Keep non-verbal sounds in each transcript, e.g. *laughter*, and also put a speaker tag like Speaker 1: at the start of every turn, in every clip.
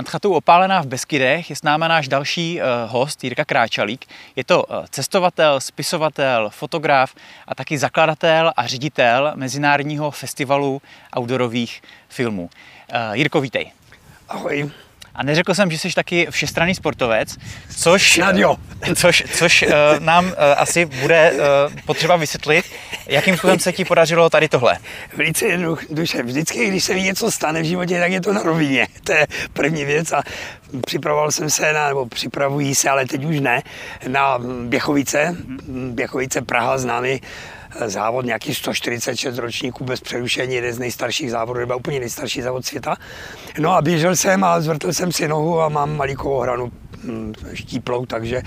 Speaker 1: Nad chatou Opálená v Beskydech je s náma náš další uh, host, Jirka Kráčalík. Je to uh, cestovatel, spisovatel, fotograf a taky zakladatel a ředitel Mezinárodního festivalu outdoorových filmů. Uh, Jirko, vítej.
Speaker 2: Ahoj.
Speaker 1: A neřekl jsem, že jsi taky všestranný sportovec, což,
Speaker 2: jo.
Speaker 1: což, což uh, nám uh, asi bude uh, potřeba vysvětlit, jakým způsobem se ti podařilo tady tohle.
Speaker 2: Velice jednoduše. Vždycky, když se mi něco stane v životě, tak je to na rovině. *laughs* To je první věc a připravoval jsem se na, nebo připravují se, ale teď už ne, na Běchovice. Běchovice Praha známý závod, nějaký 146 ročníků bez přerušení, jeden z nejstarších závodů, nebo úplně nejstarší závod světa. No a běžel jsem a zvrtl jsem si nohu a mám malikovou hranu štíplou, takže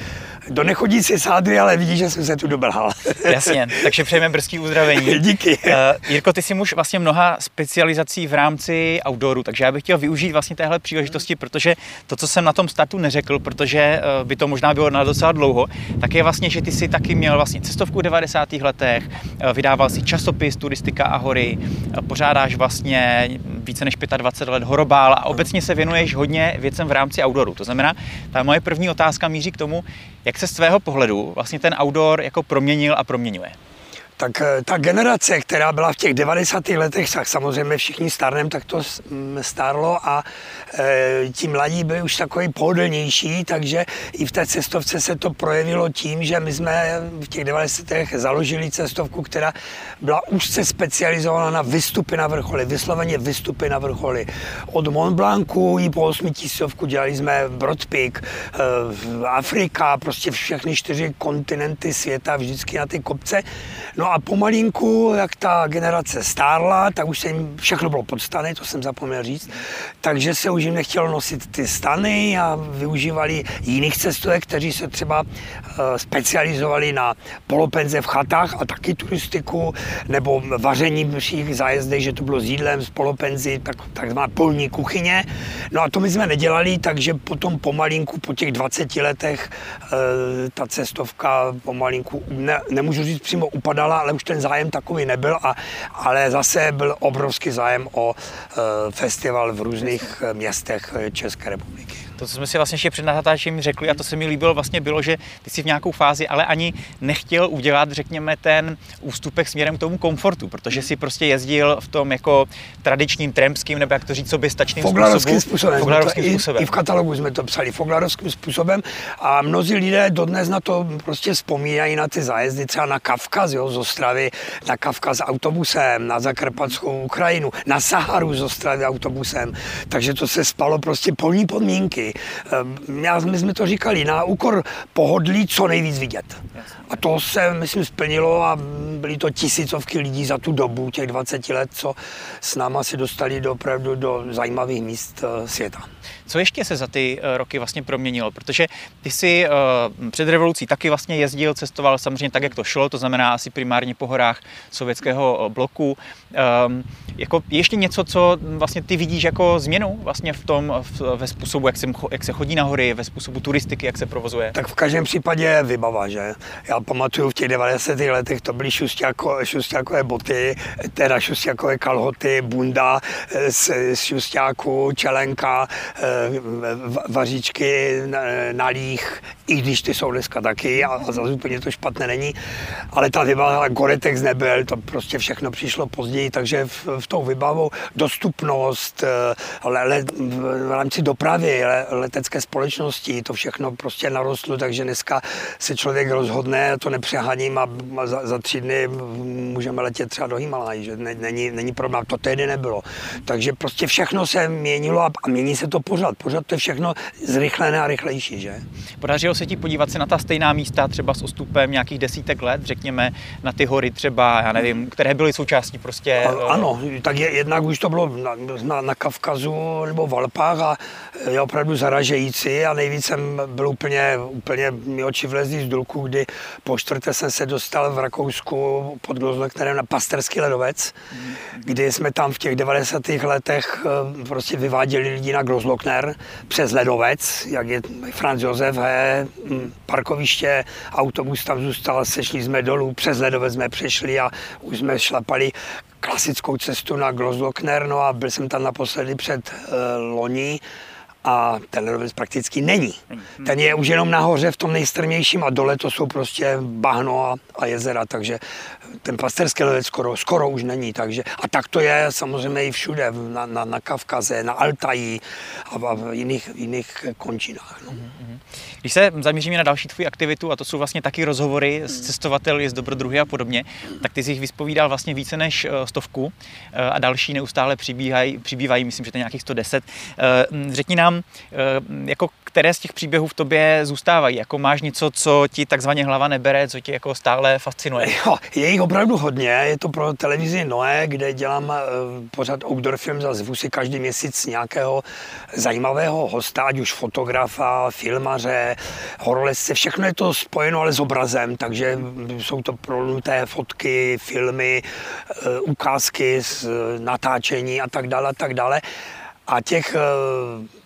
Speaker 2: do nechodící sády, ale vidíš, že jsem se tu dobelhal. *laughs*
Speaker 1: Jasně, takže přejeme brzký uzdravení. *laughs*
Speaker 2: Díky. Uh,
Speaker 1: Jirko, ty jsi muž vlastně mnoha specializací v rámci outdooru, takže já bych chtěl využít vlastně téhle příležitosti, protože to, co jsem na tom startu neřekl, protože uh, by to možná bylo na docela dlouho, tak je vlastně, že ty jsi taky měl vlastně cestovku v 90. letech, uh, vydával si časopis Turistika a hory, uh, pořádáš vlastně více než 25 let horobál a obecně se věnuješ hodně věcem v rámci outdooru. To znamená, ta moje první otázka míří k tomu, jak se z tvého pohledu vlastně ten outdoor jako proměnil a proměňuje
Speaker 2: tak eh, ta generace, která byla v těch 90. letech, tak samozřejmě všichni starnem, tak to stárlo a e, ti mladí byli už takový pohodlnější, takže i v té cestovce se to projevilo tím, že my jsme v těch 90. letech založili cestovku, která byla úzce specializovaná na vystupy na vrcholy, vysloveně vystupy na vrcholy. Od Mont Blancu i po 8 tisícovku dělali jsme Broad Peak, e, Afrika, prostě všechny čtyři kontinenty světa, vždycky na ty kopce. No a pomalinku, jak ta generace stárla, tak už se jim všechno bylo pod stany, to jsem zapomněl říct, takže se už jim nechtělo nosit ty stany a využívali jiných cestovek, kteří se třeba eh, specializovali na polopenze v chatách a taky turistiku, nebo vaření všech zájezdech, že to bylo s jídlem, z polopenzy, tak, takzvaná polní kuchyně. No a to my jsme nedělali, takže potom pomalinku, po těch 20 letech, eh, ta cestovka pomalinku, ne, nemůžu říct přímo upadala, ale už ten zájem takový nebyl, a, ale zase byl obrovský zájem o e, festival v různých městech České republiky
Speaker 1: to, co jsme si vlastně ještě před natáčením řekli, a to se mi líbilo, vlastně bylo, že ty si v nějakou fázi ale ani nechtěl udělat, řekněme, ten ústupek směrem k tomu komfortu, protože si prostě jezdil v tom jako tradičním trampským, nebo jak to říct, soběstačným
Speaker 2: Foglarovským způsobem.
Speaker 1: Foglarovským způsobem.
Speaker 2: I, I v katalogu jsme to psali foglarovským způsobem a mnozí lidé dodnes na to prostě vzpomínají na ty zájezdy třeba na Kavkaz, jo, z Ostravy, na Kavkaz autobusem, na Zakarpatskou Ukrajinu, na Saharu z Ostravy autobusem. Takže to se spalo prostě polní podmínky. Ehm, já, my jsme to říkali, na úkor pohodlí co nejvíc vidět. A to se, myslím, splnilo a byly to tisícovky lidí za tu dobu, těch 20 let, co s náma si dostali do, opravdu do zajímavých míst eh, světa.
Speaker 1: Co ještě se za ty eh, roky vlastně proměnilo? Protože ty si uh, před revolucí taky vlastně jezdil, cestoval samozřejmě tak, jak to šlo, to znamená asi primárně po horách sovětského bloku. Um, jako ještě něco, co vlastně ty vidíš jako změnu vlastně v tom, ve způsobu, jak se, jak se chodí na hory, ve způsobu turistiky, jak se provozuje?
Speaker 2: Tak v každém případě vybava, že? Já pamatuju v těch 90. letech to byly šustěko, šustěkové boty, teda šustěkové kalhoty, bunda z, z šustěku, čelenka, vaříčky na, líh, i když ty jsou dneska taky a, zase úplně to špatné není. Ale ta vybava, Goretex nebyl, to prostě všechno přišlo později, takže v, v tou vybavou dostupnost eh, le, le, v rámci dopravy, le, letecké společnosti, to všechno prostě narostlo, takže dneska se člověk rozhodne, to nepřehaním a, a za, za tři dny můžeme letět třeba do Himalají, že není, není problém, to tehdy nebylo. Takže prostě všechno se měnilo a, a mění se to pořád. Pořád to je všechno zrychlené a rychlejší, že?
Speaker 1: Podařilo se ti podívat se na ta stejná místa třeba s ostupem nějakých desítek let, řekněme na ty hory třeba, já nevím, které byly součástí prostě... A,
Speaker 2: eh, ano, tak je, jednak už to bylo na, na, na Kavkazu nebo v Alpách a je opravdu zaražející a nejvíc jsem byl úplně, úplně mi oči vlezly z dulku, kdy po čtvrté jsem se dostal v Rakousku pod Glozleknerem na Pasterský ledovec, mm. kdy jsme tam v těch 90. letech eh, prostě vyváděli lidi na Grozlokner přes ledovec, jak je Franz Josef, he, hm, parkoviště, autobus tam zůstal, sešli jsme dolů, přes ledovec jsme přešli a už jsme šlapali klasickou cestu na Grozlokner, no a byl jsem tam naposledy před uh, loni a ten ledovec prakticky není. Ten je už jenom nahoře v tom nejstrmějším a dole to jsou prostě bahno a, a jezera, takže ten pasterský ledovec skoro, skoro už není. Takže, a tak to je samozřejmě i všude, na, na, na Kavkaze, na Altaji a, a v jiných, jiných končinách. No.
Speaker 1: Když se zaměříme na další tvou aktivitu, a to jsou vlastně taky rozhovory s cestovateli, z dobrodruhy a podobně, tak ty jsi jich vyspovídal vlastně více než eh, stovku eh, a další neustále přibývají, přibývají myslím, že to je nějakých 110. Eh, řekni nám, jako které z těch příběhů v tobě zůstávají? Jako máš něco, co ti takzvaně hlava nebere, co ti jako stále fascinuje?
Speaker 2: Jo, je jich opravdu hodně. Je to pro televizi Noé, kde dělám pořád outdoor film, zvu si každý měsíc nějakého zajímavého hosta, ať už fotografa, filmaře, horolezce, všechno je to spojeno ale s obrazem, takže jsou to prolunuté fotky, filmy, eh, ukázky z natáčení a tak dále a tak dále. A těch eh,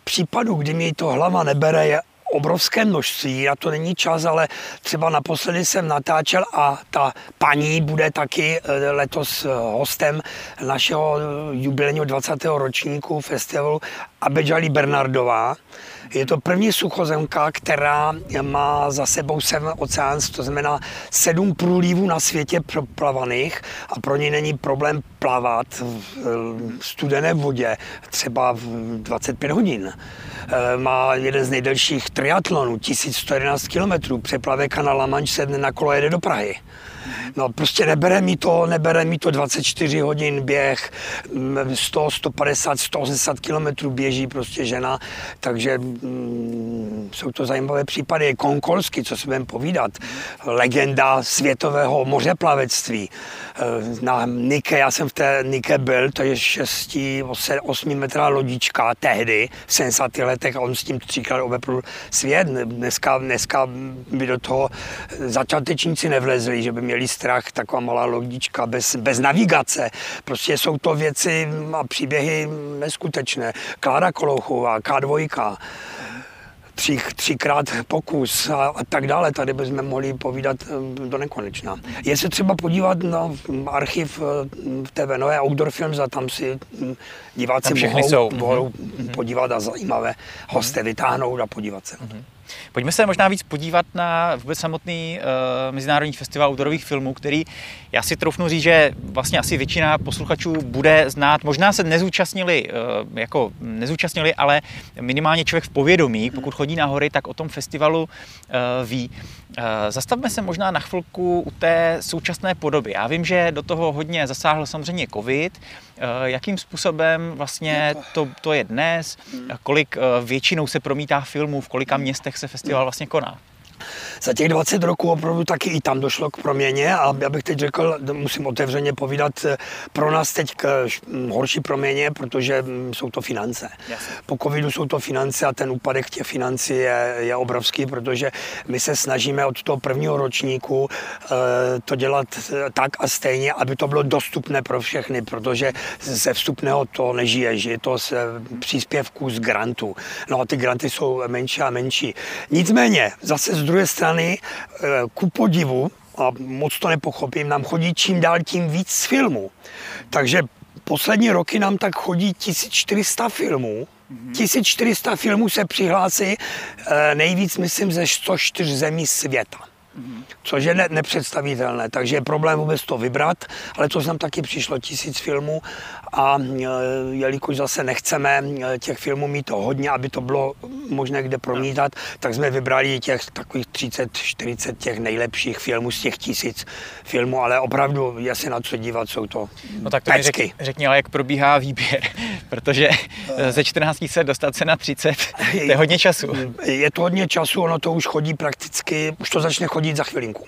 Speaker 2: případů, kdy mi to hlava nebere, je obrovské množství, a to není čas, ale třeba naposledy jsem natáčel a ta paní bude taky eh, letos hostem našeho jubilejního 20. ročníku festivalu Abedžali Bernardová. Je to první suchozemka, která má za sebou sedm oceán, to znamená sedm průlivů na světě plavaných a pro ní není problém plavat v studené vodě třeba v 25 hodin. E, má jeden z nejdelších triatlonů, 1111 km, přeplave kanál La Manche, sedne na kolo jede do Prahy. No prostě nebere mi to, nebere mi to 24 hodin běh, 100, 150, 180 kilometrů běží prostě žena, takže jsou to zajímavé případy. Konkolsky, co se budeme povídat, legenda světového mořeplavectví. Eh, na Nike, já jsem v té Nike byl, to je 6, 8 metrá lodička tehdy, v 70 letech a on s tím třikrát obepl svět. Dneska, dneska by do toho začátečníci nevlezli, že by měli měli strach, taková malá lodička bez, bez navigace. Prostě jsou to věci a příběhy neskutečné. Klára Kolouchová, K2, tři, třikrát pokus a, a tak dále. Tady bychom mohli povídat eh, do nekonečna. Je se třeba podívat na archiv eh, v TV Nové Outdoor Films a tam si hm, diváci
Speaker 1: tam
Speaker 2: mohou,
Speaker 1: jsou.
Speaker 2: mohou mm-hmm. podívat a zajímavé hosté vytáhnout a podívat se. Mm-hmm.
Speaker 1: Pojďme se možná víc podívat na vůbec samotný uh, Mezinárodní festival outdoorových filmů, který já si troufnu říct, že vlastně asi většina posluchačů bude znát. Možná se nezúčastnili, uh, jako nezúčastnili, ale minimálně člověk v povědomí, pokud chodí na hory, tak o tom festivalu uh, ví. Uh, zastavme se možná na chvilku u té současné podoby. Já vím, že do toho hodně zasáhl samozřejmě covid. Uh, jakým způsobem vlastně to, to je dnes? Kolik uh, většinou se promítá filmů, v kolika městech se festival vlastně koná?
Speaker 2: Za těch 20 roků opravdu taky i tam došlo k proměně a já bych teď řekl, musím otevřeně povídat, eh, pro nás teď k hm, horší proměně, protože hm, jsou to finance. Jasně. Po covidu jsou to finance a ten úpadek těch financí je, je obrovský, protože my se snažíme od toho prvního ročníku e, to dělat eh, tak a stejně, aby to bylo dostupné pro všechny, protože ze vstupného to nežije, že je to z příspěvků z grantů. No a ty granty jsou menší a menší. Nicméně, zase z druhé strany, eh, ku podivu, a moc to nepochopím, nám chodí čím dál tím víc filmů. Takže poslední roky nám tak chodí 1400 filmů, 1400 filmů se přihlásí eh, nejvíc, myslím, ze 104 zemí světa což je ne, nepředstavitelné. Takže je problém vůbec to vybrat, ale to nám taky přišlo tisíc filmů. A e, jelikož zase nechceme e, těch filmů mít to hodně, aby to bylo možné kde promítat, tak jsme vybrali těch takových 30-40 těch nejlepších filmů z těch tisíc filmů, ale opravdu je se na co dívat, jsou to
Speaker 1: No tak to mi řekni, řekni, ale jak probíhá výběr, *laughs* protože e, ze 14 se dostat se na 30, to je hodně času.
Speaker 2: Je to hodně času, ono to už chodí prakticky, už to začne chodit za chvilinku.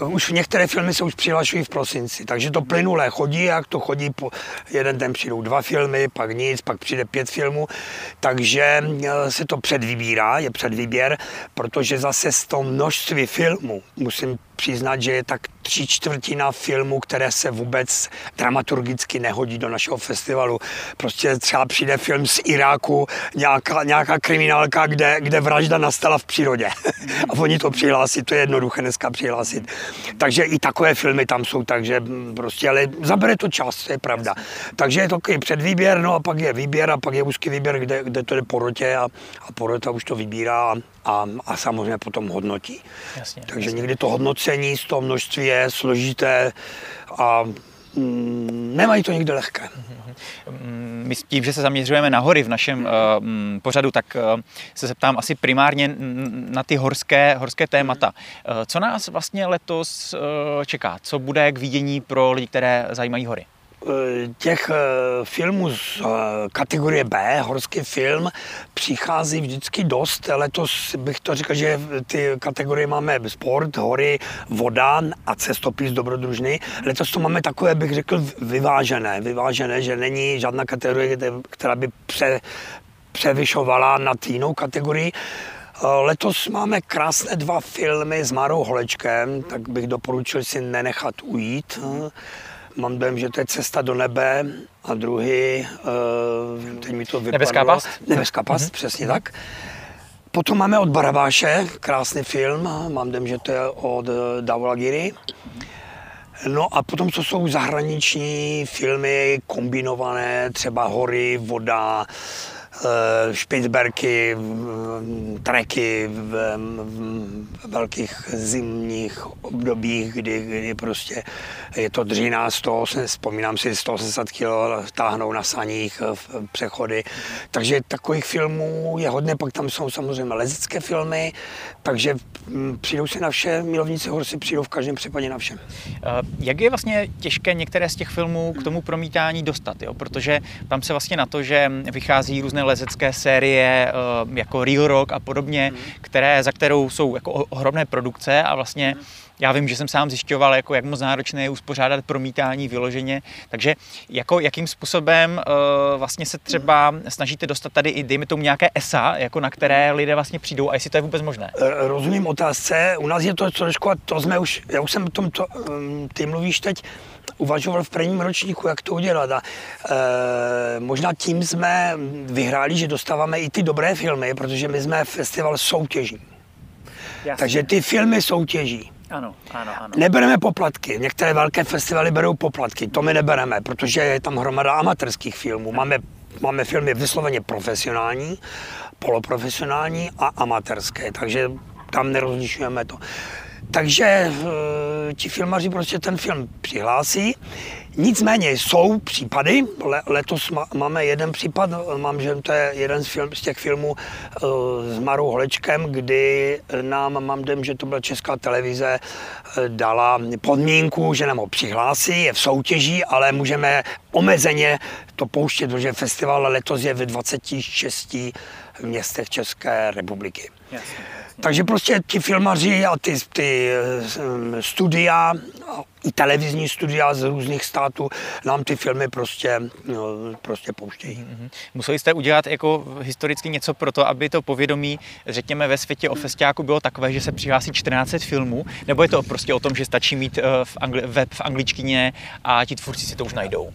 Speaker 2: Už některé filmy se už přihlašují v prosinci, takže to plynulé chodí, jak to chodí po jeden den přijdou dva filmy, pak nic, pak přijde pět filmů, takže eh, se to předvybírá, je předvýběr, protože zase z toho množství filmů musím přiznat, že je tak tři čtvrtina filmů, které se vůbec dramaturgicky nehodí do našeho festivalu. Prostě třeba přijde film z Iráku, nějaká, nějaká kriminálka, kde, kde vražda nastala v přírodě. *laughs* A oni to přihlásí, to je jednoduché dneska přihlásit. Takže i takové filmy tam jsou, takže prostě, ale zabere to čas, to je pravda. Takže je to takový předvýběr, no a pak je výběr a pak je úzký výběr, kde, kde to je porotě a, a porota už to vybírá a, a samozřejmě potom hodnotí. Jasně, Takže jasně. někdy to hodnocení z toho množství je složité a nemají to někde lehké.
Speaker 1: Mm, my s tím, že se zaměřujeme na hory v našem uh, pořadu, tak uh, se zeptám asi primárně na ty horské, horské témata. Uh, co nás vlastně letos uh, čeká? Co bude k vidění pro lidi, které zajímají hory?
Speaker 2: Těch eh, filmů z eh, kategorie B, horský film, přichází vždycky dost. Letos bych to říkal, že ty kategorie máme sport, hory, voda a cestopis dobrodružný. Letos to máme takové, bych řekl, vyvážené. Vyvážené, že není žádná kategorie, která by pře, převyšovala nad jinou kategorii. Eh, letos máme krásné dva filmy s Marou Holečkem, tak bych doporučil si nenechat ujít. Mám dojem, že to je cesta do nebe a druhý, uh, teď mi to vypadlo.
Speaker 1: Nebeská past?
Speaker 2: Nebeská past, mm-hmm. přesně tak. Potom máme od Barabáše krásný film, mám dojem, že to je od eh, Davola Giri. No a potom, co jsou zahraniční filmy kombinované, třeba hory, voda, Eh, Špicberky, treky v, v velkých zimních obdobích, kdy, kdy prostě je to dřína, 100, vzpomínám si 180 kg táhnou na saních eh, v přechody. Takže takových filmů je hodně, pak tam jsou samozřejmě lezecké filmy, takže hm, přijdou si na vše, milovníci hor si přijdou v každém případě na vše.
Speaker 1: Eh, jak je vlastně těžké některé z těch filmů k tomu promítání dostat, jo? protože tam se vlastně na to, že vychází různé lezecké série eh, jako Real Rock a podobně, mm. které, za kterou jsou jako ohromné produkce a vlastně mm. já vím, že jsem sám zjišťoval, jako jak moc náročné je uspořádat promítání vyloženě, takže jako, jakým způsobem uh, vlastně se třeba snažíte dostat tady i, dejme tomu, nějaké ESA, jako na které lidé vlastně přijdou a jestli to je vůbec možné?
Speaker 2: Eh, rozumím otázce, u nás je to trošku, a to jsme už, já už jsem o tom, to, mm, ty mluvíš teď, uvažoval v prvním ročníku, jak to udělat. A, e, možná tím jsme vyhráli, že dostáváme i ty dobré filmy, protože my jsme festival soutěží. Jasně. Takže ty filmy soutěží.
Speaker 1: Ano, ano, ano.
Speaker 2: Nebereme poplatky. Některé velké festivaly berou poplatky. To my nebereme, protože je tam hromada amatérských filmů. Máme, máme filmy vysloveně profesionální, poloprofesionální a amatérské, takže tam nerozlišujeme to. Takže eh, ti filmaři prostě ten film přihlásí. Nicméně jsou případy, letos máme jeden případ, mám, že to je jeden z, film, z těch filmů eh, s Marou Holečkem, kdy nám, mám dem, že to byla česká televize, eh, dala podmínku, že nám ho přihlásí, je v soutěži, ale můžeme omezeně to pouštět, protože festival letos je ve 26 městech České republiky. Jasně. Takže prostě ti filmaři a ty, ty eh, studia i televizní studia z různých států nám ty filmy prostě, no, prostě pouštějí. Mm-hmm.
Speaker 1: Museli jste udělat jako historicky něco pro to, aby to povědomí, řekněme, ve světě o festiáku bylo takové, že se přihlásí 14 filmů, nebo je to prostě o tom, že stačí mít eh, v angli- web v angličtině a ti tvůrci si to už najdou?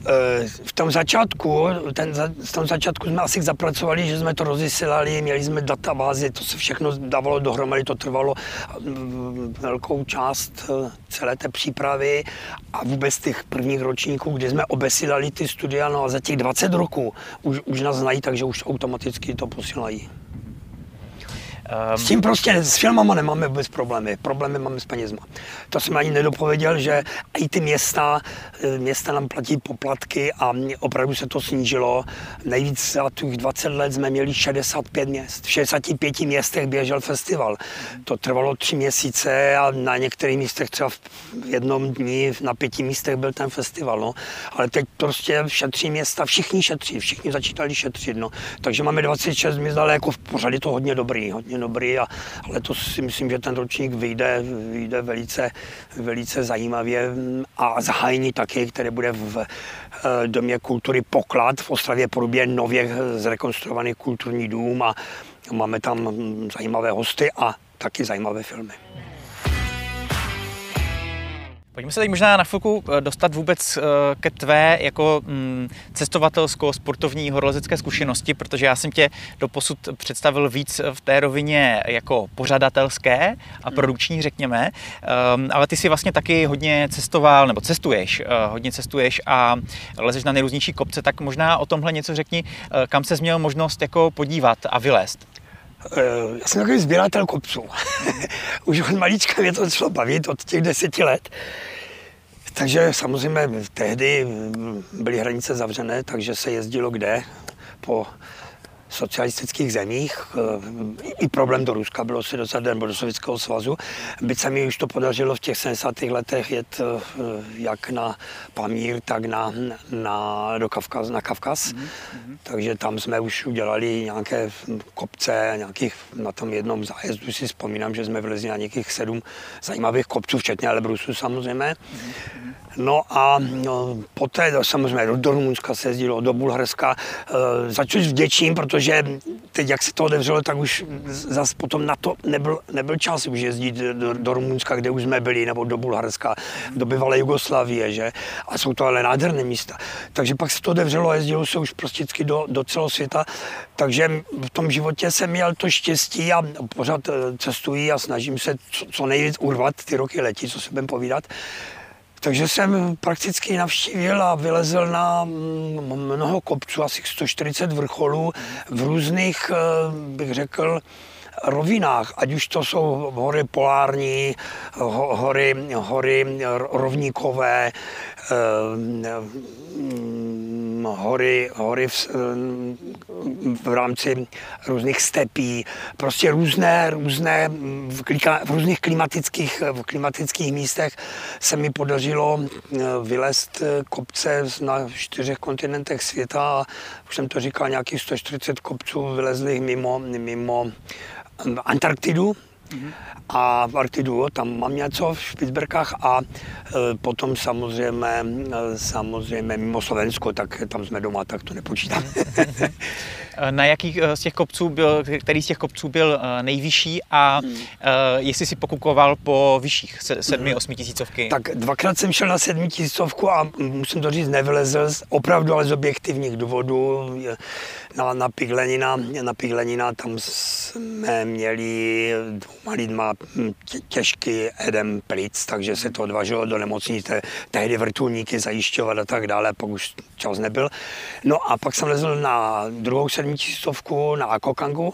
Speaker 2: V tom začátku, ten, v tom začátku jsme asi zapracovali, že jsme to rozesílali, měli jsme databázy, to se všechno dávalo dohromady, to trvalo mm, velkou část eh, celé té přípravy a vůbec těch prvních ročníků, kdy jsme obesílali ty studia, no a za těch 20 roků už, už nás znají, takže už automaticky to posílají. Um, s tím prostě s filmama nemáme vůbec problémy. Problémy máme s penězma. To jsem ani nedopověděl, že i ty města, eh, města nám platí poplatky a opravdu se to snížilo. Nejvíc za těch 20 let jsme měli 65 měst. V 65 městech běžel festival. To trvalo tři měsíce a na některých místech třeba v jednom dní na pěti místech byl ten festival. No. Ale teď prostě šetří města, všichni šetří, všichni začítali šetřit. No. Takže máme 26 měst, ale jako v pořád je to hodně dobrý, hodně hodně dobrý a letos si myslím, že ten ročník vyjde, vyjde velice, velice zajímavě a zahájení taky, které bude v eh, Domě kultury Poklad v Ostravě Porubě nově zrekonstruovaný kulturní dům a máme tam zajímavé hosty a taky zajímavé filmy.
Speaker 1: Pojďme se teď možná na chvilku eh, dostat vůbec eh, ke tvé jako mm, cestovatelsko-sportovní horolezecké zkušenosti, protože já jsem tě doposud představil víc v té rovině jako pořadatelské a hmm. produkční, řekněme, um, ale ty si vlastně taky hodně cestoval, nebo cestuješ, uh, hodně cestuješ a lezeš na nejrůznější kopce, tak možná o tomhle něco řekni, kam se měl možnost jako podívat a vylézt.
Speaker 2: Já jsem takový sběratel kopců. *laughs* Už od malička mě to šlo bavit, od těch deseti let. Takže samozřejmě tehdy byly hranice zavřené, takže se jezdilo kde po socialistických zemích. Eh, I problém do Ruska bylo si dostat nebo do Sovětského svazu. Byť se mi už to podařilo v těch 70. letech jet eh, jak na Pamír, tak na, na, do Kavkaz, na Kavkaz. Mm-hmm. Takže tam jsme už udělali nějaké kopce, nějakých, na tom jednom zájezdu si vzpomínám, že jsme vylezli na nějakých sedm zajímavých kopců, včetně Elbrusu samozřejmě. Mm-hmm. No a no, poté samozřejmě do, do Rumunska se jezdilo, do Bulharska, e, za což vděčím, protože teď, jak se to otevřelo, tak už zas potom na to nebyl, nebyl čas už jezdit do, do Rumunska, kde už jsme byli, nebo do Bulharska, do bývalé Jugoslavie, že? A jsou to ale nádherné místa. Takže pak se to otevřelo a jezdilo se už prostě do, do celého světa. Takže v tom životě jsem měl to štěstí a pořád e, cestuji a snažím se co, co nejvíc urvat ty roky letí, co se budeme povídat. Takže jsem prakticky navštívil a vylezl na mm, mnoho kopců, asi 140 vrcholů v různých, eh, bych řekl, rovinách, ať už to jsou hory polární, hory, hory rovníkové, eh, hory, hory v, v rámci různých stepí, prostě různé, různé v, klika, v různých klimatických, v klimatických místech se mi podařilo eh, vylézt eh, kopce na čtyřech kontinentech světa. Už jsem to říkal, nějakých 140 kopců vylezli mimo, mimo Antarktidu, a v Arktidu, tam mám něco v Špicberkách a e, potom samozřejmě, e, samozřejmě mimo Slovensko, tak tam jsme doma, tak to nepočítám. *laughs*
Speaker 1: na jakých eh, z těch kopců byl, který z těch kopců byl eh, nejvyšší a hmm. Eh, jestli si pokukoval po vyšších sedmi, hmm. osmi tisícovky?
Speaker 2: Tak dvakrát jsem šel na sedmi tisícovku a musím to říct, nevylezl, opravdu ale z objektivních důvodů. Na, na, Piglenina, na Piglenina tam jsme měli dvouma lidma hm, tě, těžký edem plic, takže se to odvažilo do nemocnice, tehdy vrtulníky zajišťovat a tak dále, pak už čas nebyl. No a pak jsem lezl na druhou sedmi sedmitisícovku na Akokangu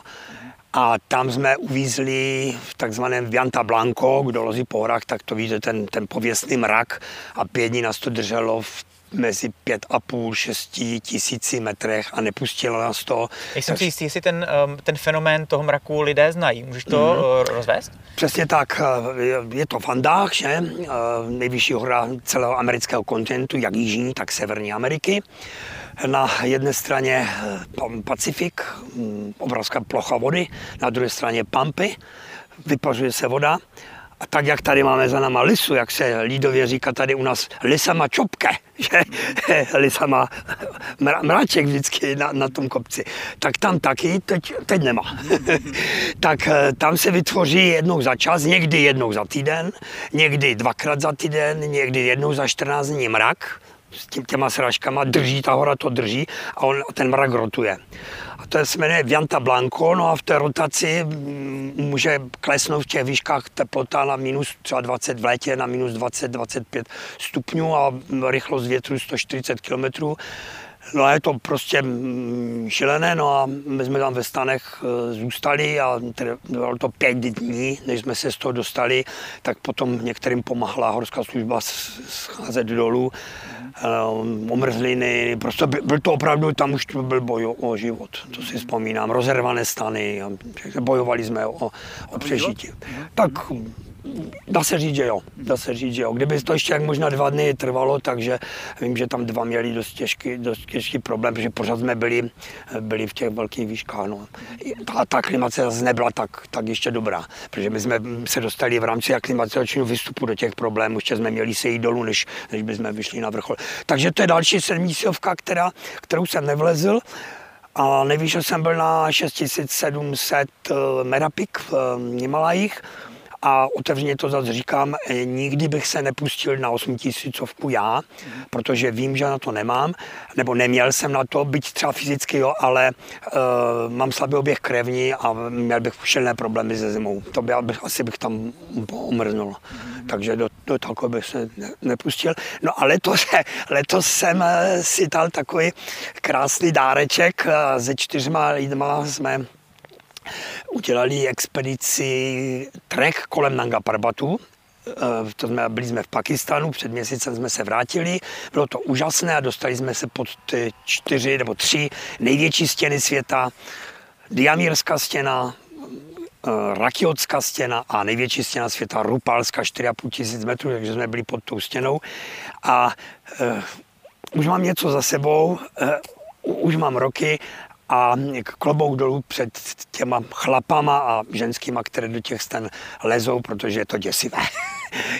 Speaker 2: a tam jsme uvízli v takzvaném Vianta Blanco, kdo lozí po horách, tak to víte, ten, ten pověstný mrak a pět dní nás to drželo v mezi pět a půl, šesti tisíci metrech a nepustilo nás to.
Speaker 1: Jsem si jistý, jestli ten, um, ten fenomén toho mraku lidé znají. Můžeš to mm. rozvést?
Speaker 2: Přesně tak. Je to Vandách, že? Nejvyšší hora celého amerického kontinentu, jak jižní, tak severní Ameriky. Na jedné straně Pacifik, mm, obrovská plocha vody, na druhé straně Pampy, vypařuje se voda. A tak, jak tady máme za náma lisu, jak se lídově říká tady u nás, lisa má čopke, *laughs* že lisa má mráček vždycky na, na tom kopci. Tak tam taky teď, teď nemá. *laughs* tak eh, tam se vytvoří jednou za čas, někdy jednou za týden, někdy dvakrát za týden, někdy jednou za 14 dní mrak s tím, těma sražkama, drží, ta hora to drží a on, ten mrak rotuje. A to se jmenuje Vianta Blanco, no a v té rotaci mm, může klesnout v těch výškách teplota na minus třeba 20 v létě, na minus 20-25 stupňů a rychlost větru 140 km. No a je to prostě mm, šílené, no a my jsme tam ve stanech e, zůstali a bylo to pět dní, než jsme se z toho dostali, tak potom některým pomáhala horská služba scházet dolů, e, omrzliny, prostě byl to opravdu, tam už to byl boj o život, to si vzpomínám, rozervané stany, bojovali jsme o, o přežití. Tak Dá se říct, že jo. Dá se říct, že jo. Kdyby to ještě jak možná dva dny trvalo, takže vím, že tam dva měli dost těžký, dost těžký problém, protože pořád jsme byli, byli v těch velkých výškách. No. Ta, ta klimace zase nebyla tak, tak ještě dobrá, protože my jsme se dostali v rámci aklimatizačního výstupu do těch problémů, ještě jsme měli se jít dolů, než, než bychom vyšli na vrchol. Takže to je další sedmíciovka, která, kterou jsem nevlezl. A nejvýš jsem byl na 6700 eh, Merapik v eh, Himalajích a otevřeně to zase říkám, eh, nikdy bych se nepustil na 8000 já, protože vím, že na to nemám, nebo neměl jsem na to, byť třeba fyzicky, jo, ale uh, mám slabý oběh krevní a měl bych šilné problémy se zimou. To by, asi bych tam umrznul. Mm-hmm. Takže do, do toho bych se ne, nepustil. No a letos, *laughs* letos jsem si dal takový krásný dáreček. Se čtyřma lidma jsme udělali expedici trek kolem Nanga Parbatu. Eh, to jsme, byli jsme v Pakistánu, před měsícem jsme se vrátili, bylo to úžasné a dostali jsme se pod ty čtyři nebo tři největší stěny světa. Diamírská stěna, eh, Rakiotská stěna a největší stěna světa Rupalská 4,5 tisíc metrů, takže jsme byli pod tou stěnou. A uh, už mám něco za sebou, uh, už mám roky a klobouk dolů před těma chlapama a ženskýma, které do těch stan lezou, protože je to děsivé.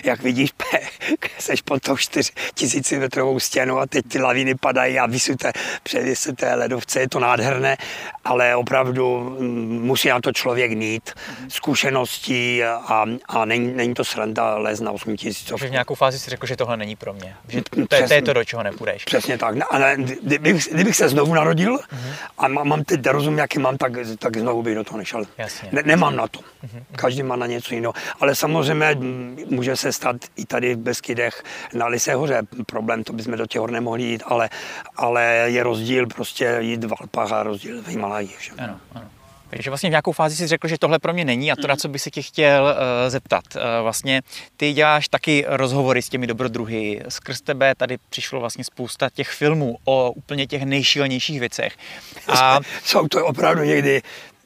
Speaker 2: Jak vidíš, *laughs* seš pod tou 4000 metrovou stěnou a teď ty laviny padají a vysuté před té ledovce, je to nádherné, ale opravdu mm, musí na to člověk mít zkušeností a, a není, není to sranda les na 8000.
Speaker 1: Takže v nějakou fázi si řekl, že tohle není pro mě, že to, Přesně, to je to, do čeho nepůjdeš.
Speaker 2: Přesně tak, ale kdybych, kdybych se znovu narodil uh-huh. a mám, mám teď rozum, jaký mám, tak, tak znovu bych do toho nešel.
Speaker 1: Jasně.
Speaker 2: Ne, nemám na to. Uh-huh. Každý má na něco jiného. Ale samozřejmě může se stát i tady v Beskydech na Lise hoře problém, to bychom do těch hor nemohli jít, ale, ale je rozdíl prostě jít v Alpách a rozdíl v Himalají.
Speaker 1: Ano, ano. Takže vlastně v nějakou fázi si řekl, že tohle pro mě není a to, na co bych se tě chtěl uh, zeptat. Uh, vlastně ty děláš taky rozhovory s těmi dobrodruhy. Skrz tebe tady přišlo vlastně spousta těch filmů o úplně těch nejšílenějších věcech.
Speaker 2: A... *laughs* Jsou to opravdu někdy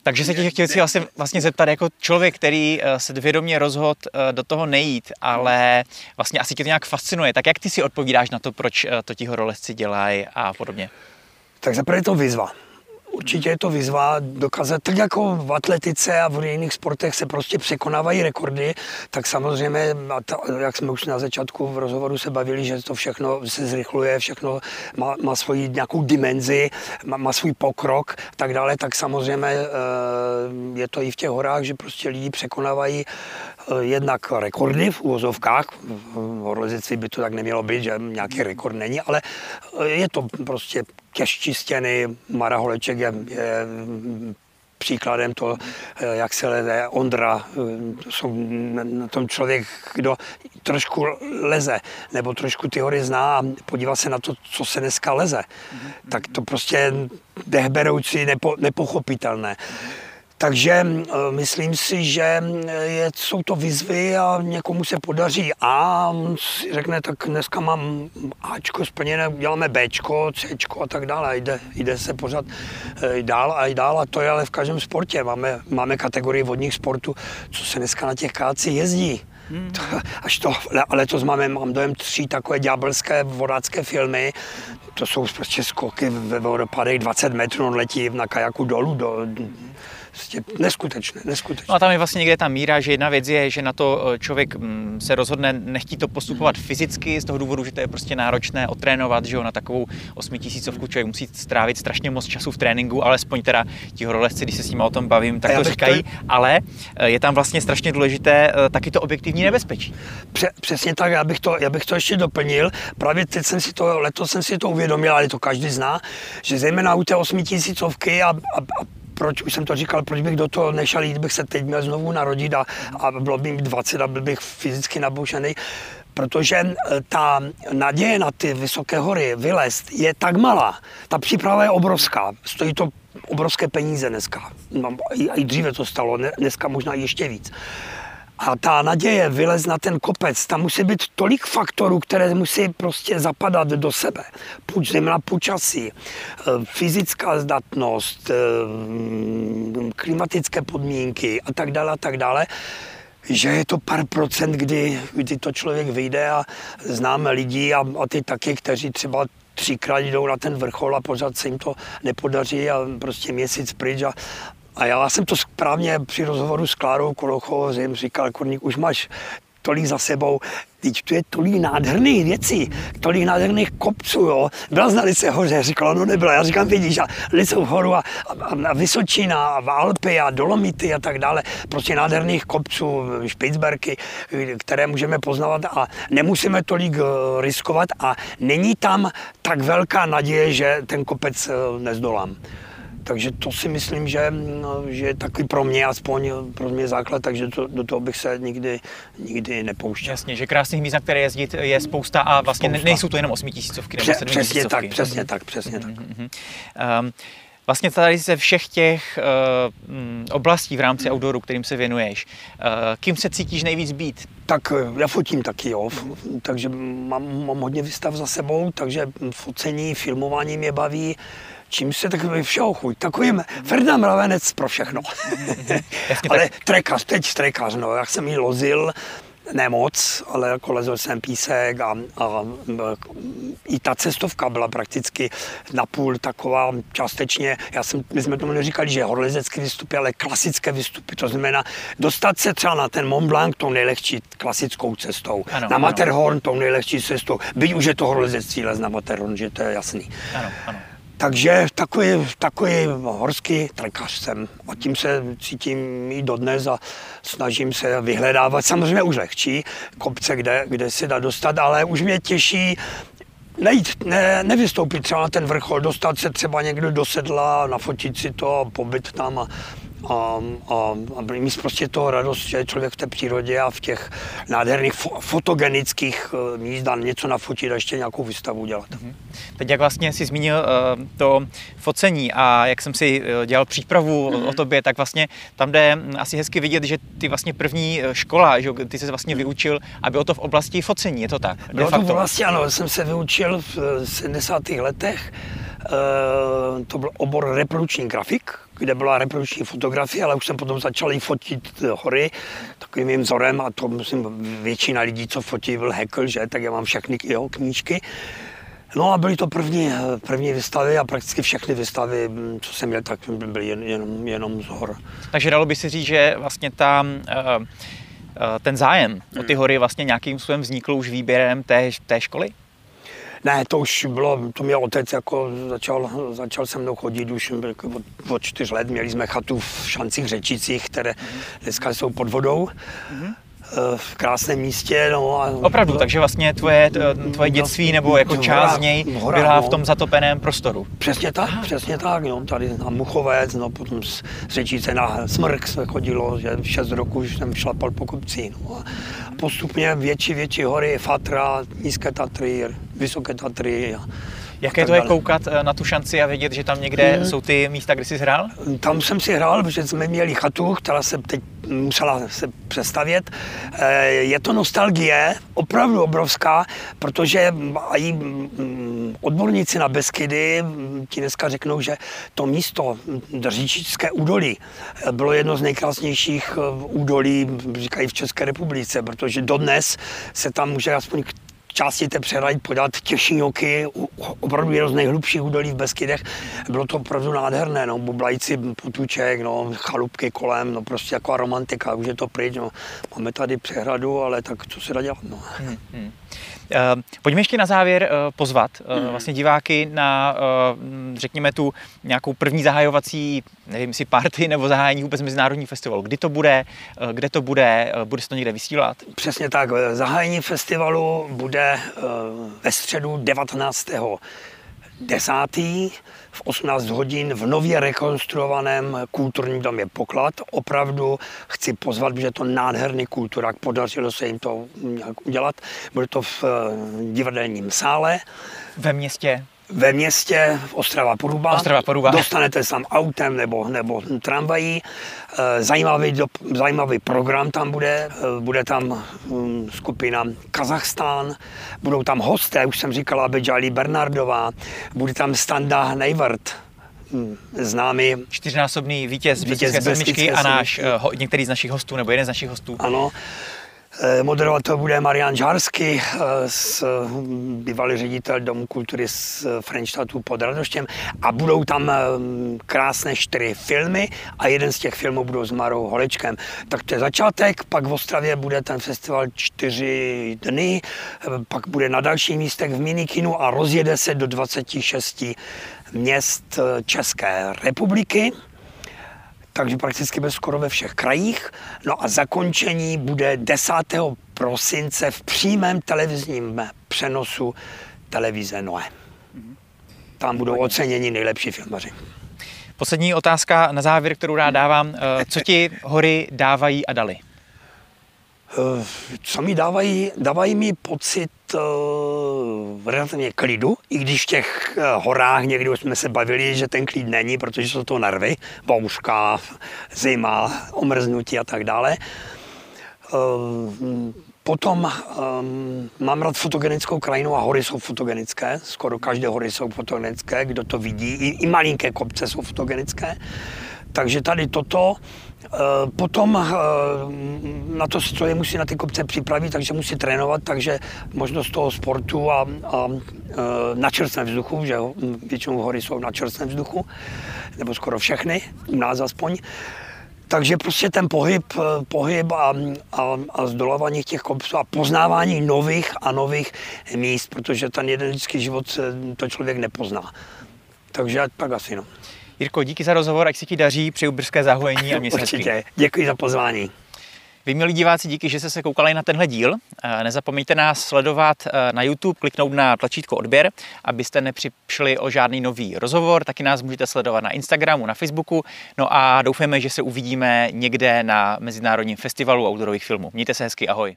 Speaker 1: takže se tě chtěl si vlastně, zeptat jako člověk, který eh, se vědomě rozhod do toho nejít, ale vlastně asi tě to nějak fascinuje. Tak jak ty si odpovídáš na to, proč to ti horolezci dělají a podobně?
Speaker 2: Tak zaprvé je to výzva určitě je to výzva dokázat, tak jako v atletice a v jiných sportech se prostě překonávají rekordy, tak samozřejmě, jak jsme už na začátku v rozhovoru se bavili, že to všechno se zrychluje, všechno má, má svoji nějakou dimenzi, má, má svůj pokrok, tak dále, tak samozřejmě eh, je to i v těch horách, že prostě lidi překonávají jednak rekordy v úvozovkách, v horolezectví by to tak nemělo být, že nějaký rekord není, ale eh, je to prostě keští stěny, Mara Holeček je, je příkladem to, jak se leze, Ondra, to jsou na tom člověk, kdo trošku leze, nebo trošku ty hory zná a podívá se na to, co se dneska leze. Tak to prostě dechberoucí, nepo, nepochopitelné. Mm-hmm. Takže eh, myslím si, že eh, je, jsou to výzvy a někomu se podaří A, si řekne, tak dneska mám Ačko splněné, děláme Bčko, Cčko a tak dále. Jde, jde se pořád eh, dál a dál a to je ale v každém sportě. Máme, máme kategorii vodních sportů, co se dneska na těch kácích jezdí. Hmm. To, až to, letos máme, mám dojem, tři takové ďábelské vodácké filmy. To jsou prostě skoky ve vodopádech 20 metrů, on letí na kajaku dolů do, Prostě neskutečné, neskutečné.
Speaker 1: No a tam je vlastně někde ta míra, že jedna věc je, že na to eh, člověk mm, se rozhodne nechtít to postupovat fyzicky z toho důvodu, že to je prostě náročné otrénovat, že jo, na takovou osmitisícovku člověk musí strávit strašně moc času v tréninku, alespoň teda ti horolezci, když se s nimi o tom bavím, tak to říkají, to... ale eh, je tam vlastně strašně důležité eh, taky to objektivní nebezpečí.
Speaker 2: Pře- přesně tak, já bych, to, já bych to ještě doplnil. Právě teď jsem si to, letos jsem si to uvědomil, ale to každý zná, že zejména u té osmitisícovky a, a, a proč, už jsem to říkal, proč bych do toho nešel jít, bych se teď měl znovu narodit a, a bylo by mi 20 a byl bych fyzicky naboušený, protože eh, ta naděje na ty vysoké hory vylézt je tak malá. Ta příprava je obrovská, stojí to obrovské peníze dneska. No, i, i dříve to stalo, dneska možná ještě víc. A ta naděje vylez na ten kopec, tam musí být tolik faktorů, které musí prostě zapadat do sebe. Puč, zejména počasí, eh, fyzická zdatnost, eh, klimatické podmínky a tak dále a tak dále že je to pár procent, kdy, kdy to člověk vyjde a známe lidi a, a ty taky, kteří třeba třikrát jdou na ten vrchol a pořád se jim to nepodaří a prostě měsíc pryč a, a já jsem to správně při rozhovoru s Klárou Kolochovou jim říkal, Korník, už máš tolik za sebou. Teď tu je tolik nádherných věcí, tolik nádherných kopců, jo. Byla na Lice hoře, říkala, no nebyla. Já říkám, vidíš, a Licou horu a, a, a Vysočina a Alpy a Dolomity a tak dále. Prostě nádherných kopců, Špicberky, které můžeme poznávat a nemusíme tolik eh, riskovat a není tam tak velká naděje, že ten kopec eh, nezdolám. Takže to si myslím, že, že je takový pro mě aspoň pro mě základ, takže to, do toho bych se nikdy, nikdy nepouštěl.
Speaker 1: Jasně, že krásných míst, na které jezdit, je spousta a vlastně spousta. nejsou to jenom osmitisícovky nebo
Speaker 2: Pře- Přesně tak, přesně tak, přesně tak. Mm-hmm.
Speaker 1: Um, Vlastně tady ze všech těch uh, oblastí v rámci outdooru, kterým se věnuješ, uh, kým se cítíš nejvíc být?
Speaker 2: Tak já fotím taky, jo. Takže mám, mám hodně výstav za sebou, takže focení, filmování mě baví čím se takový všeho chuť. Takovým Ferdinand Mravenec pro všechno. *laughs* ale trekař, teď trekař, no, jak jsem jí lozil, ne moc, ale jako lezl jsem písek a, a, a i ta cestovka byla prakticky napůl taková částečně, já jsem, my jsme tomu neříkali, že horolezecké výstupy, ale klasické výstupy, to znamená dostat se třeba na ten Mont Blanc tou nejlehčí klasickou cestou, ano, na Matterhorn ano. tou nejlehčí cestou, byť už je to horolezectví les na Matterhorn, že to je jasný. Ano, ano. Takže takový, takový horský trekař jsem a tím se cítím i dodnes a snažím se vyhledávat. Samozřejmě už lehčí kopce, kde, kde se dá dostat, ale už mě těší nejít, ne, nevystoupit třeba na ten vrchol, dostat se třeba někdo do sedla, nafotit si to a pobyt tam a a, a, a mít prostě toho radost, že je člověk v té přírodě a v těch nádherných fo- fotogenických uh, míst a něco nafotit a ještě nějakou výstavu dělat. Mm-hmm.
Speaker 1: Teď jak vlastně si zmínil uh, to focení a jak jsem si uh, dělal přípravu mm-hmm. o tobě, tak vlastně tam jde asi hezky vidět, že ty vlastně první škola, že ty se vlastně vyučil a bylo to v oblasti focení, je to tak?
Speaker 2: Bylo to vlastně ano, jsem se vyučil v 70. letech, to byl obor reprodukční grafik, kde byla reprodukční fotografie, ale už jsem potom začal i fotit hory takovým mým vzorem a to myslím většina lidí, co fotí, byl Heckel, že, tak já mám všechny jeho knížky. No a byly to první, první výstavy a prakticky všechny výstavy, co jsem měl, tak byly jen, jenom, jenom z hor.
Speaker 1: Takže dalo by si říct, že vlastně ta, eh, eh, ten zájem o ty hory vlastně nějakým způsobem vznikl už výběrem té, té školy?
Speaker 2: Ne, to už bylo, to měl otec, jako začal, začal se mnou chodit už jako od, od čtyř let. Měli jsme chatu v Šancích Řečicích, které dneska jsou pod vodou. Mm-hmm v krásném místě. No a
Speaker 1: Opravdu, to, takže vlastně tvoje, tvoje dětství nebo jako část z něj hora, byla v tom zatopeném prostoru.
Speaker 2: Přesně tak, Aha. přesně tak. No, tady na Muchovec, no, potom z Řečíce na Smrk se chodilo, že v 6 roku už jsem šlapal po kopci. No, a postupně větší, větší hory, Fatra, Nízké Tatry, Vysoké Tatry. A,
Speaker 1: Jaké to je koukat eh, na tu šanci a vědět, že tam někde hmm. jsou ty místa, kde jsi hrál?
Speaker 2: Tam jsem si hrál, protože jsme měli chatu, která se teď musela se přestavět. Eh, je to nostalgie, opravdu obrovská, protože i mm, odborníci na Beskydy mm, ti dneska řeknou, že to místo Držíčické údolí eh, bylo jedno z nejkrásnějších údolí, říkají v České republice, protože dodnes se tam může aspoň části té přehrady podat těšíňoky, opravdu jedno z nejhlubších údolí v Beskydech. Bylo to opravdu nádherné, no, bublající potuček, no, chalupky kolem, no, prostě jako romantika, už je to pryč, no. Máme tady přehradu, ale tak co se dá dělat, no. Hmm, hmm.
Speaker 1: Uh, pojďme ještě na závěr uh, pozvat uh, vlastně diváky na, řekněme, tu nějakou první zahajovací, nevím, si party nebo zahájení vůbec mezinárodní festivalu. Kdy to bude, kde to bude, bude se to někde vysílat?
Speaker 2: Přesně tak, zahájení festivalu bude ve středu 19. 10 v 18 hodin v nově rekonstruovaném kulturním domě Poklad. Opravdu chci pozvat, protože je to nádherný kulturák, podařilo se jim to nějak udělat. Bude to v eh, divadelním sále.
Speaker 1: Ve městě?
Speaker 2: Ve městě Ostrava Poruba.
Speaker 1: Ostrava Poruba.
Speaker 2: Dostanete se tam autem nebo, nebo tramvají. Eh, zajímavý, zajímavý program tam bude. Eh, bude tam hm, skupina Kazachstán, budou tam hosté, už jsem říkala, Bejali Bernardová, bude tam Standa Nejvrt, hm, známý.
Speaker 1: Čtyřnásobný vítěz, vítěz sedmičky a náš, uh, některý z našich hostů, nebo jeden z našich hostů.
Speaker 2: Ano. Eh, moderovat to bude Marian Žársky, eh, hm, bývalý ředitel Domu kultury z Frenštatu pod Radoštěm a budou tam krásné čtyři filmy a jeden z těch filmů budou s Marou Holečkem. Tak to je začátek, pak v Ostravě bude ten festival čtyři dny, eh, pak bude na dalších místech v minikinu a rozjede se do 26 měst České republiky takže prakticky bude skoro ve všech krajích. No a zakončení bude 10. prosince v přímém televizním přenosu televize Noe. Tam budou oceněni nejlepší filmaři.
Speaker 1: Poslední otázka na závěr, kterou rád dávám. Eh, co ti hory dávají a dali?
Speaker 2: Eh, co mi dávají? Dávají mi pocit uh, relativně klidu, i když v těch uh, horách někdy jsme se bavili, že ten klid není, protože jsou to nervy, bouřka, zima, omrznutí a tak dále. Uh, Potom um, mám rád fotogenickou krajinu a hory jsou fotogenické. Skoro každé hory jsou fotogenické, kdo to vidí. I, i malinké kopce jsou fotogenické. Takže tady toto. Eh, potom eh, na to se musí na ty kopce připravit, takže musí trénovat, takže možnost toho sportu a, a eh, na čerstvém vzduchu, že většinou hory jsou na čerstvém vzduchu, nebo skoro všechny, u nás aspoň. Takže prostě ten pohyb, pohyb a, a, a zdolování těch kopců a poznávání nových a nových míst, protože ten jeden lidský život to člověk nepozná. Takže tak asi no.
Speaker 1: Jirko, díky za rozhovor, ať se ti daří, při brzké zahojení a měsíc.
Speaker 2: Určitě, děkuji za pozvání.
Speaker 1: Vy, milí diváci, díky, že jste se koukali na tenhle díl. Eh, nezapomeňte nás sledovat eh, na YouTube, kliknout na tlačítko odběr, abyste nepřišli o žádný nový rozhovor. Taky nás můžete sledovat na Instagramu, na Facebooku. No a doufáme, že se uvidíme někde na Mezinárodním festivalu outdoorových filmů. Mějte se hezky, ahoj.